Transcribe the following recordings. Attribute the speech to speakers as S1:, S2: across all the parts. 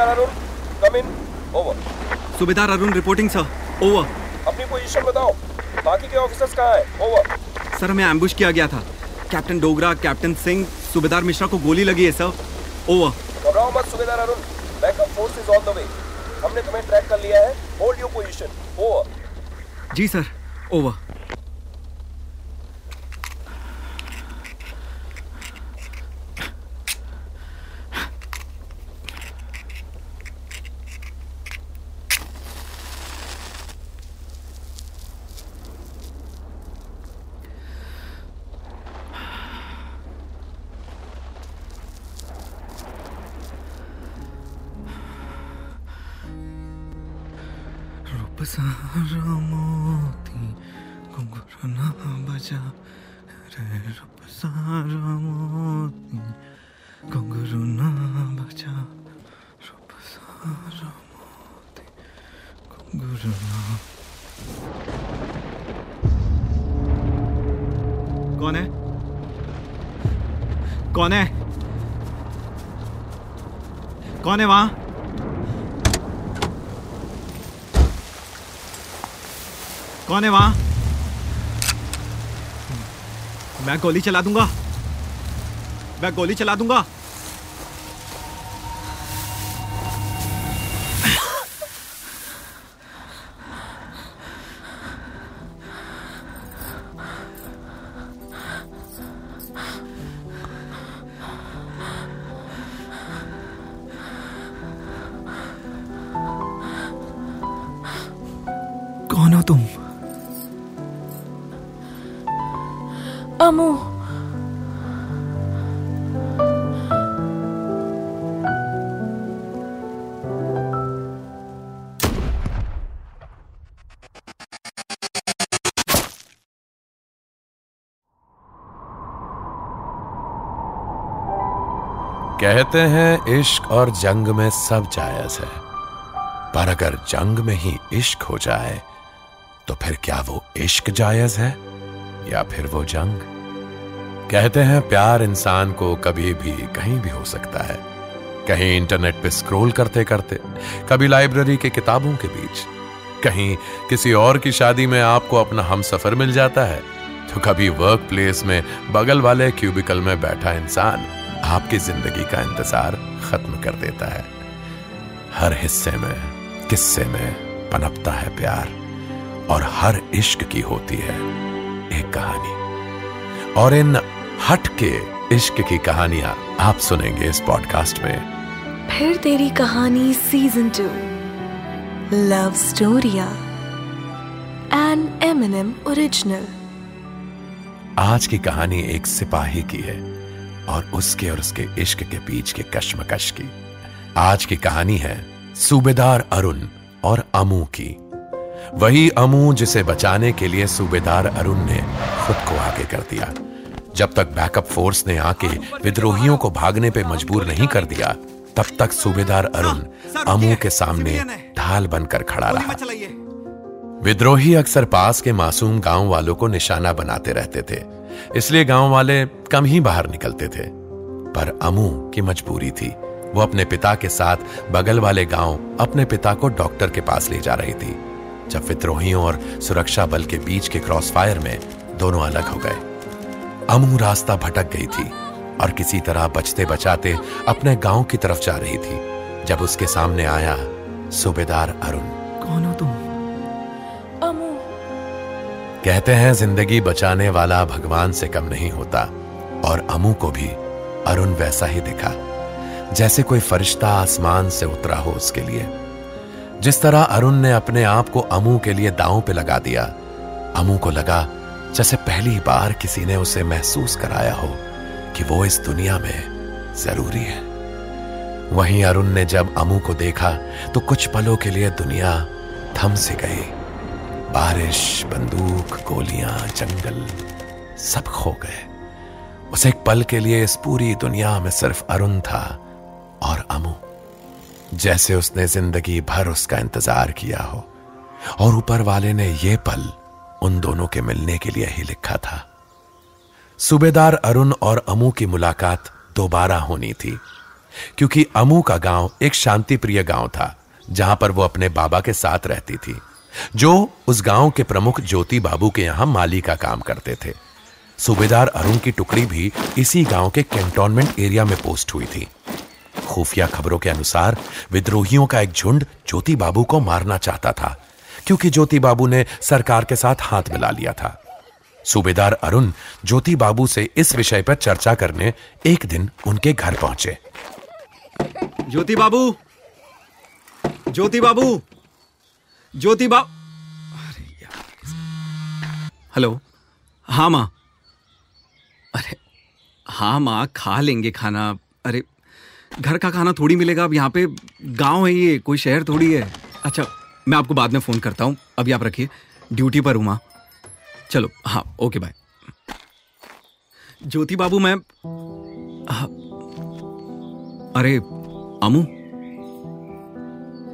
S1: सूबेदार Arun come in over
S2: सूबेदार Arun reporting sir over
S1: अपनी पोजीशन बताओ। बाकी के ऑफिसर्स कहाँ हैं? ओवर
S2: सर हमें एम्बुश किया गया था। कैप्टन डोगरा कैप्टन सिंह सुबेदार मिश्रा को गोली लगी है सर ओवर
S1: घबराओ मत सूबेदार Arun. Backup force is on the way हमने तुम्हें ट्रैक कर लिया है। होल्ड योर पोजीशन ओवर
S2: जी सर ओवर सारा मोती घुंघरू ना बजा रे रूप सारा मोती घुंघरू बजा रूप सारा मोती घुंघरू कौन है? कौन है? कौन है वहाँ? कौन है वहाँ? मैं गोली चला दूँगा। मैं गोली चला दूँगा।
S3: कहते हैं, इश्क और जंग में सब जायज़ है। पर अगर जंग में ही इश्क हो जाए तो फिर क्या वो इश्क जायज़ है, या फिर वो जंग? कहते हैं, प्यार इंसान को कभी भी कहीं भी हो सकता है। कहीं इंटरनेट पे स्क्रॉल करते करते, कभी लाइब्रेरी के किताबों के बीच, कहीं किसी और की शादी में आपको अपना हम सफ़र मिल जाता है तो कभी वर्क प्लेस में बगल वाले क्यूबिकल में बैठा इंसान आपकी ज़िंदगी का इंतज़ार खत्म कर देता है। हर हिस्से में किस्से में पनपता है प्यार और हर इश्क की होती है एक कहानी। और इन हट के इश्क की कहानियाँ आप सुनेंगे इस पॉडकास्ट में।
S4: फिर Teri Kahani season two love स्टोरिया N M N M original
S3: आज की कहानी एक सिपाही की है। और उसके और उसके इश्क के बीच के कश्मकश की। आज की कहानी है सूबेदार अरुण और अमू की। वही अमू जिसे बचाने के लिए सूबेदार अरुण ने खुद को आगे कर दिया। जब तक बैकअप फोर्स ने आके विद्रोहियों को भागने पे मजबूर नहीं कर दिया तब तक सूबेदार अरुण अमू के सामने ढाल बनकर खड़ा रहा। विद्रोही अक्सर पास के मासूम गाँव वालों को निशाना बनाते रहते थे। इसलिए गाँव वाले कम ही बाहर निकलते थे। पर अमू की मजबूरी थी। वो अपने पिता के साथ बगल वाले गाँव अपने पिता को डॉक्टर के पास ले जा रही थी। जब विद्रोहियों और सुरक्षा बल के बीच के क्रॉस फायर में दोनों अलग हो गए। अमू रास्ता भटक गई थी और किसी तरह बचते बचाते अपने गाँव की तरफ़ जा रही थी। जब उसके सामने आया सूबेदार अरुण।
S2: कौन हो तुम?
S3: कहते हैं, ज़िंदगी बचाने वाला भगवान से कम नहीं होता। और अमू को भी, अरुण वैसा ही दिखा। जैसे कोई फरिश्ता आसमान से उतरा हो उसके लिए। जिस तरह अरुण ने अपने आप को अमू के लिए दांव पे लगा दिया, अमू को लगा जैसे पहली बार किसी ने उसे महसूस कराया हो कि वो इस दुनिया में ज़रूरी है। वहीं अरुण ने जब अमू को देखा तो कुछ पलों के लिए दुनिया थम से गई। बारिश, बंदूक, गोलियाँ, जंगल सब खो गए। उस एक पल के लिए इस पूरी दुनिया में सिर्फ़ अरुण था और अमू। जैसे उसने ज़िंदगी भर उसका इंतज़ार किया हो। और ऊपर वाले ने यह पल उन दोनों के मिलने के लिए ही लिखा था। सूबेदार अरुण और अमू की मुलाकात दोबारा होनी थी, क्योंकि अमू का गाँव एक शांति प्रिय गाँव था, जहाँ पर वो अपने बाबा के साथ रहती थी। जो उस गाँव के प्रमुख ज्योति बाबू के यहाँ माली का काम करते थे। सूबेदार अरुण की टुकड़ी भी इसी गाँव के कैंटोनमेंट एरिया में पोस्ट हुई थी। खुफिया खबरों के अनुसार विद्रोहियों का एक झुंड ज्योति बाबू को मारना चाहता था, क्योंकि ज्योति बाबू ने सरकार के साथ हाथ मिला लिया था। सूबेदार अरुण ज्योति बाबू से इस विषय पर चर्चा करने एक दिन उनके घर पहुँचे।
S2: ज्योति बाबू! ज्योति बाबू! ज्योति बाबू अरे हेलो। हाँ माँ। अरे हाँ माँ खा लेंगे खाना। अरे घर का खाना थोड़ी मिलेगा अब यहाँ पे गाँव है ये कोई शहर थोड़ी है। अच्छा मैं आपको बाद में फ़ोन करता हूँ। अभी आप रखिए। ड्यूटी पर हूँ माँ। चलो हाँ ओके बाय। ज्योति बाबू मैं हाँ, अरे अमू?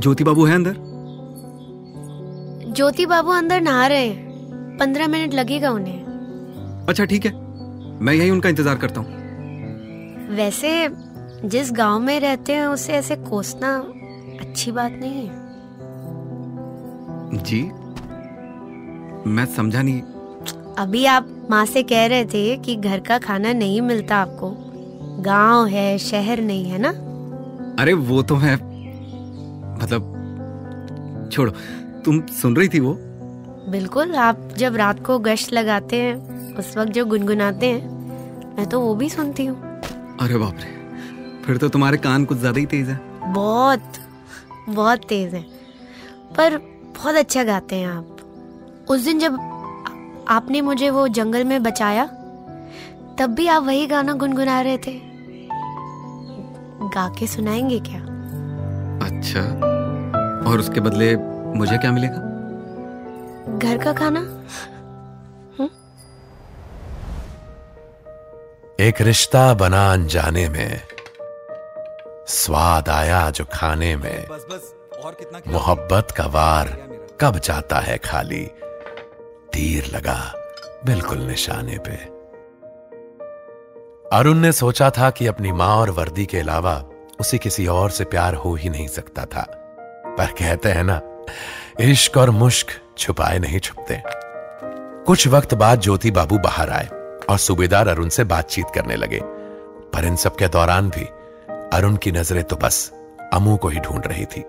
S2: ज्योति बाबू है अंदर?
S5: ज्योति बाबू अंदर नहा रहे हैं। पंद्रह मिनट लगेगा उन्हें।
S2: अच्छा ठीक है। मैं यही उनका इंतज़ार करता हूँ।
S5: वैसे जिस गाँव में रहते हैं उसे ऐसे कोसना अच्छी बात नहीं है।
S2: जी मैं समझा नहीं।
S5: अभी आप माँ से कह रहे थे कि घर का खाना नहीं मिलता आपको। गाँव है शहर नहीं है ना?
S2: अरे वो तो है। मतलब छोड़ो। तुम सुन रही थी वो?
S5: बिल्कुल आप जब रात को गश्त लगाते हैं उस वक्त जो गुनगुनाते हैं मैं तो वो भी सुनती हूँ।
S2: अरे बाप रे फिर तो तुम्हारे कान कुछ ज़्यादा ही तेज है।
S5: बहुत बहुत तेज है। पर बहुत अच्छा गाते हैं आप। उस दिन जब आपने मुझे वो जंगल में बचाया तब भी आप वही गाना गुनगुना रहे थे। गा के सुनाएँगे क्या?
S2: अच्छा और उसके बदले मुझे क्या मिलेगा?
S5: घर का खाना?
S3: एक रिश्ता बना अनजाने में स्वाद आया जो खाने में।
S2: बस बस और कितना
S3: मोहब्बत का वार कब जाता है खाली? तीर लगा बिल्कुल निशाने पे। अरुण ने सोचा था कि अपनी माँ और वर्दी के अलावा उसे किसी और से प्यार हो ही नहीं सकता था। पर कहते हैं ना इश्क और मुश्क छुपाए नहीं छुपते। कुछ वक्त बाद ज्योति बाबू बाहर आए और सूबेदार अरुण से बातचीत करने लगे। पर इन सब के दौरान भी अरुण की नज़रें तो बस अमू को ही ढूंढ रही थी।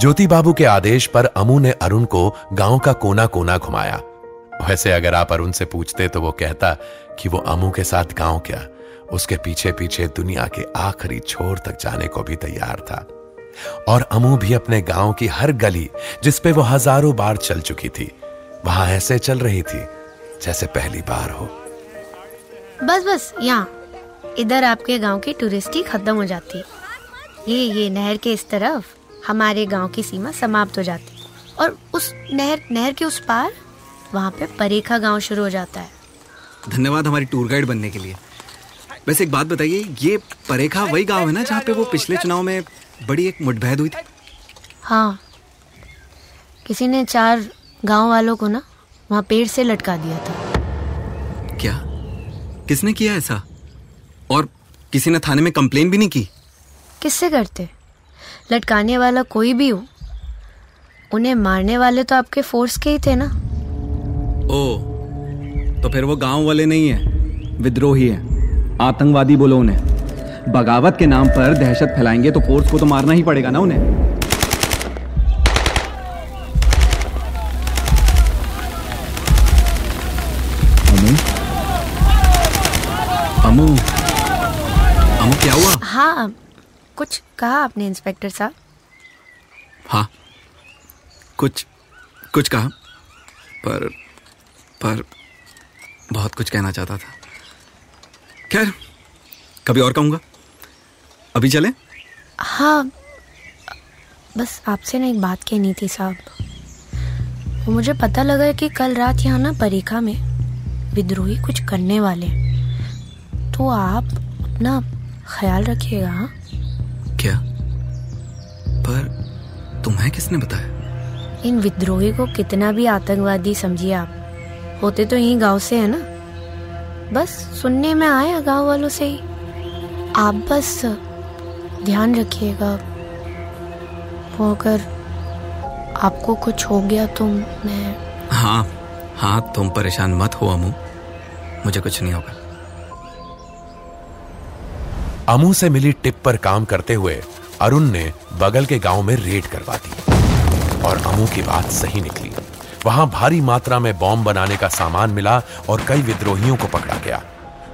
S3: ज्योति बाबू के आदेश पर अमू ने अरुण को गाँव का कोना कोना घुमाया। वैसे अगर आप अरुण से पूछते तो वो कहता कि वो अमू के साथ गाँव क्या, उसके पीछे पीछे दुनिया के आखिरी छोर तक जाने को भी तैयार था। और अमू भी अपने गाँव की हर गली जिस पे वो हज़ारों बार चल चुकी थी वहाँ ऐसे चल रही थी जैसे पहली बार हो।
S5: बस बस यहाँ। इधर आपके गाँव की टूरिस्टी खत्म हो जाती। ये ये नहर के इस तरफ़ हमारे गाँव की सीमा समाप्त हो जाती। और उस नहर नहर के उस पार वहाँ पे परेखा गाँव शुरू हो जाता है।
S2: धन्यवाद हमारी टूर गाइड बनने के लिए। वैसे एक बात बताइए ये परेखा वही गाँव है ना जहाँ पे वो पिछले चुनाव में बड़ी एक मुठभेड़ हुई थी।
S5: हाँ। किसी ने चार गाँव वालों को ना वहाँ पेड़ से लटका दिया था।
S2: क्या? किसने किया ऐसा? और किसी ने थाने में कंप्लेन भी नहीं की?
S5: किससे करते? लटकाने वाला कोई भी हो उन्हें मारने वाले तो आपके फोर्स के ही थे ना।
S2: ओ तो फिर वो गाँव वाले नहीं है विद्रोही है आतंकवादी बोलो उन्हें। बगावत के नाम पर दहशत फैलाएँगे तो फोर्स को तो मारना ही पड़ेगा ना उन्हें? अमू? अमू? अमू क्या हुआ?
S5: हाँ कुछ कहा आपने इंस्पेक्टर साहब?
S2: हाँ कुछ कुछ कहा पर पर बहुत कुछ कहना चाहता था। खैर कभी और कहूँगा? अभी चले?
S5: हाँ बस आपसे ना एक बात कहनी थी साहब। वो मुझे पता लगा कि कल रात यहाँ ना परीक्षा में विद्रोही कुछ करने वाले तो आप अपना ख्याल रखिएगा हाँ?
S2: क्या? पर तुम्हें किसने बताया?
S5: इन विद्रोही को कितना भी आतंकवादी समझिए आप। होते तो यही गाँव से है ना? बस सुनने में आया गाँव वालों से ही। आप बस ध्यान रखिएगा। वो अगर आपको कुछ हो गया तो मैं
S2: हाँ हाँ तुम परेशान मत हो अमू। मुझे कुछ नहीं होगा।
S3: अमू से मिली टिप पर काम करते हुए अरुण ने बगल के गाँव में रेड करवा दी और अमू की बात सही निकली। वहाँ भारी मात्रा में बॉम्ब बनाने का सामान मिला और कई विद्रोहियों को पकड़ा गया।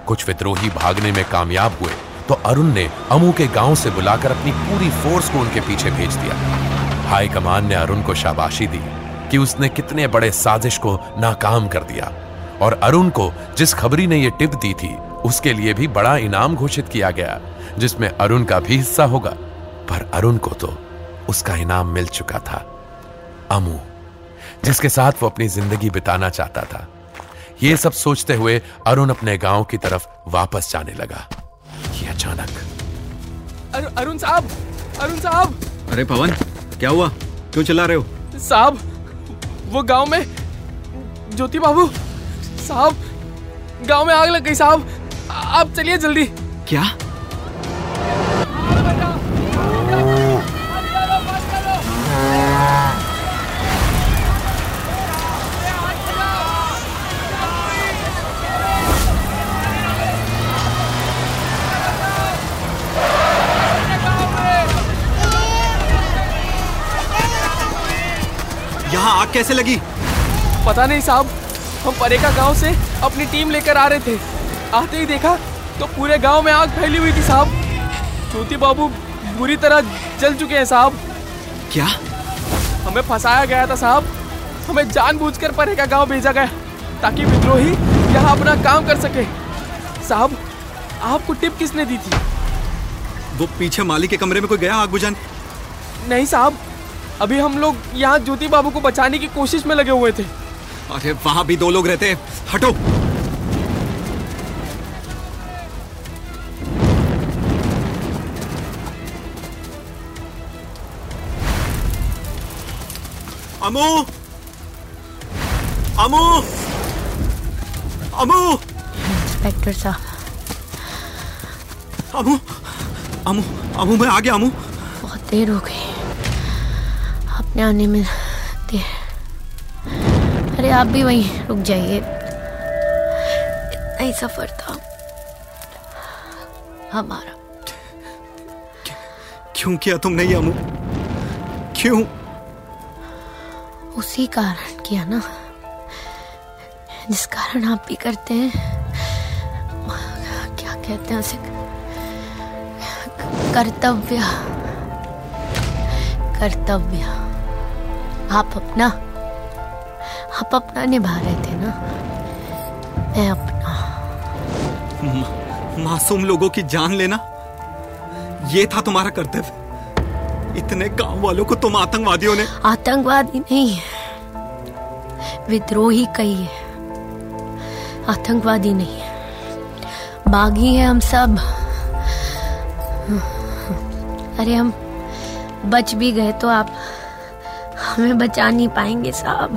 S3: कुछ विद्रोही भागने में कामयाब हुए तो अरुण ने अमू के गाँव से बुलाकर अपनी पूरी फोर्स को उनके पीछे भेज दिया। हाई कमान ने अरुण को शाबाशी दी कि उसने कितने बड़े साजिश को नाकाम कर दिया। और अरुण को जिस खबरी ने यह टिप दी थी, उसके लिए भी बड़ा इनाम घोषित किया गया, जिसमें अरुण का भी हिस्सा होगा। पर अरुण को तो उसका इनाम मिल चुका था। अमू, जिसके साथ वो अपनी ज़िंदगी बिताना चाहता था, ये सब सोचते हुए अरुण अपने गाँव की तरफ़ वापस जाने लगा। कि अचानक?
S6: अरु, अरुण साहब अरुण साहब।
S2: अरे पवन क्या हुआ? क्यों चिल्ला रहे हो?
S6: साहब वो गाँव में ज्योति बाबू साहब गाँव में आग लग गई साहब। आप चलिए जल्दी।
S2: क्या? यहाँ आग कैसे लगी?
S6: पता नहीं साहब हम परेका गाँव से अपनी टीम लेकर आ रहे थे। आते ही देखा तो पूरे गाँव में आग फैली हुई थी साहब। ज्योति बाबू बुरी तरह जल चुके हैं साहब।
S2: क्या?
S6: हमें फंसाया गया था साहब। हमें जानबूझकर परेका गाँव भेजा गया ताकि विद्रोही यहाँ अपना काम कर सके। साहब आपको टिप किसने दी थी?
S2: वो पीछे माली के कमरे में कोई गया आग बुझाने
S6: नहीं साहब अभी हम लोग यहाँ ज्योति बाबू को बचाने की कोशिश में लगे हुए थे।
S2: अरे वहाँ भी दो लोग रहते हैं। हटो। अमू। अमू। अमू।
S5: इंस्पेक्टर साहब।
S2: अमू। अमू। अमू मैं आ गया अमू।
S5: बहुत देर हो गई। आने में देर अरे आप भी वहीं रुक जाइए। इतना ही सफ़र था। हमारा।
S2: क्यों किया तुमने ये अमू? क्यों?
S5: उसी कारण किया ना। जिस कारण आप भी करते हैं। क्या कहते हैं उसे? कर्तव्य। कर्तव्य। आप अपना आप अपना निभा रहे थे ना? मैं अपना।
S2: मासूम लोगों की जान लेना ये था तुम्हारा कर्तव्य। इतने गाँव वालों को तुम आतंकवादियों ने
S5: आतंकवादी नहीं विद्रोही कही है। आतंकवादी नहीं है। बागी है हम सब। अरे हम बच भी गए तो आप हमें बचा नहीं पाएँगे साहब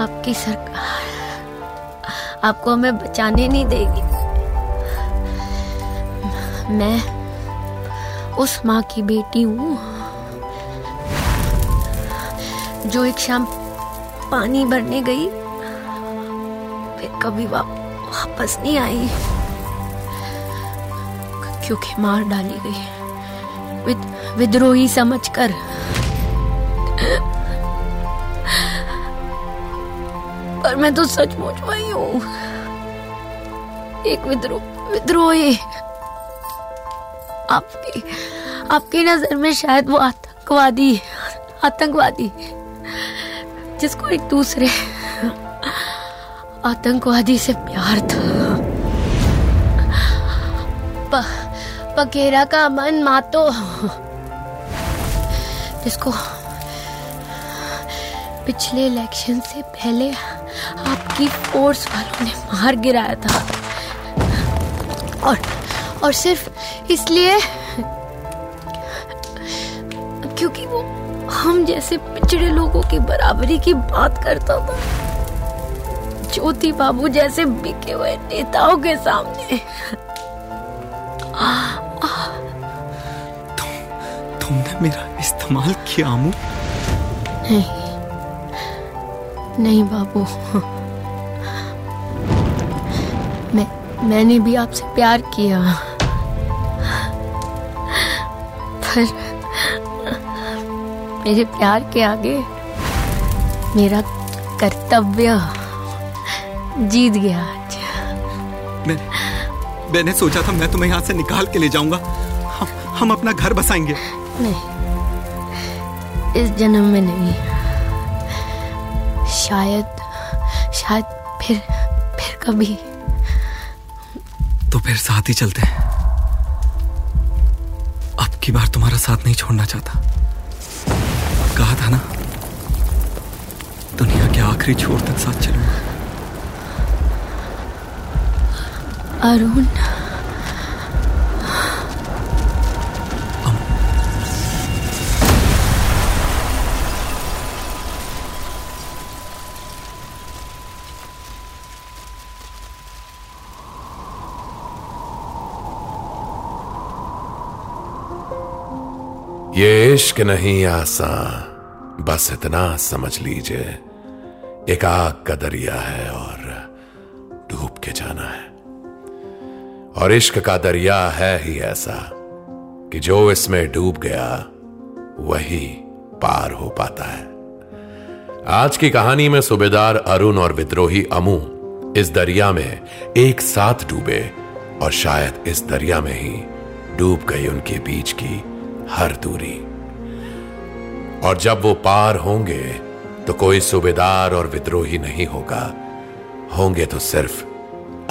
S5: आपकी सरकार आपको हमें बचाने नहीं देगी। मैं उस माँ की बेटी हूँ जो एक शाम पानी भरने गई फिर कभी वा, वापस नहीं आई। क्योंकि मार डाली गई विद, विद्रोही समझकर। पर मैं तो सचमुच वही हूँ। एक विद्रोह विद्रोही। आपकी आपकी नज़र में शायद वो आतंकवादी आतंकवादी जिसको एक दूसरे आतंकवादी से प्यार था। प, पकेरा का मन मातो जिसको पिछले इलेक्शन से पहले आपकी फोर्स वालों ने मार गिराया था। और और सिर्फ़ इसलिए क्योंकि वो हम जैसे पिछड़े लोगों की बराबरी की बात करता था। ज्योति बाबू जैसे बिके हुए नेताओं के सामने।
S2: तुम तुमने मेरा इस्तेमाल किया अमू।
S5: नहीं। नहीं बाबू। मैं मैंने भी आपसे प्यार किया। पर मेरे प्यार के आगे मेरा कर्तव्य जीत गया आज।
S2: मैंने मैंने सोचा था मैं तुम्हें यहाँ से निकाल के ले जाऊँगा। हम, हम अपना घर बसाएँगे।
S5: नहीं इस जन्म में नहीं। शायद शायद फिर फिर कभी।
S2: तो फिर साथ ही चलते हैं। अब की बार तुम्हारा साथ नहीं छोड़ना चाहता। कहा था ना? दुनिया के आखिरी छोर तक साथ चलूँगा।
S5: अरुण।
S3: इश्क नहीं आसा, बस इतना समझ लीजिए एक आग का दरिया है और डूब के जाना है। और इश्क का दरिया है ही ऐसा कि जो इसमें डूब गया, वही पार हो पाता है। आज की कहानी में सूबेदार अरुण और विद्रोही अमू इस दरिया में एक साथ डूबे और शायद इस दरिया में ही डूब गई उनके बीच की हर दूरी। और जब वो पार होंगे तो कोई सूबेदार और विद्रोही नहीं होगा। होंगे तो सिर्फ़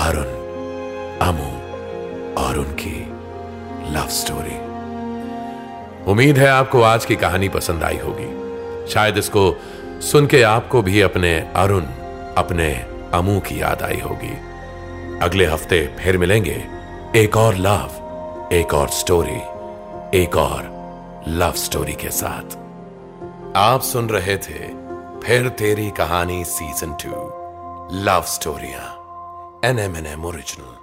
S3: अरुण, अमू और उनकी लव स्टोरी। उम्मीद है आपको आज की कहानी पसंद आई होगी। शायद इसको सुन के आपको भी अपने अरुण, अपने अमू की याद आई होगी। अगले हफ़्ते फिर मिलेंगे एक और लव, एक और स्टोरी, एक और लव स्टोरी के साथ। आप सुन रहे थे फिर Teri Kahani season two love स्टोरिया N M N M original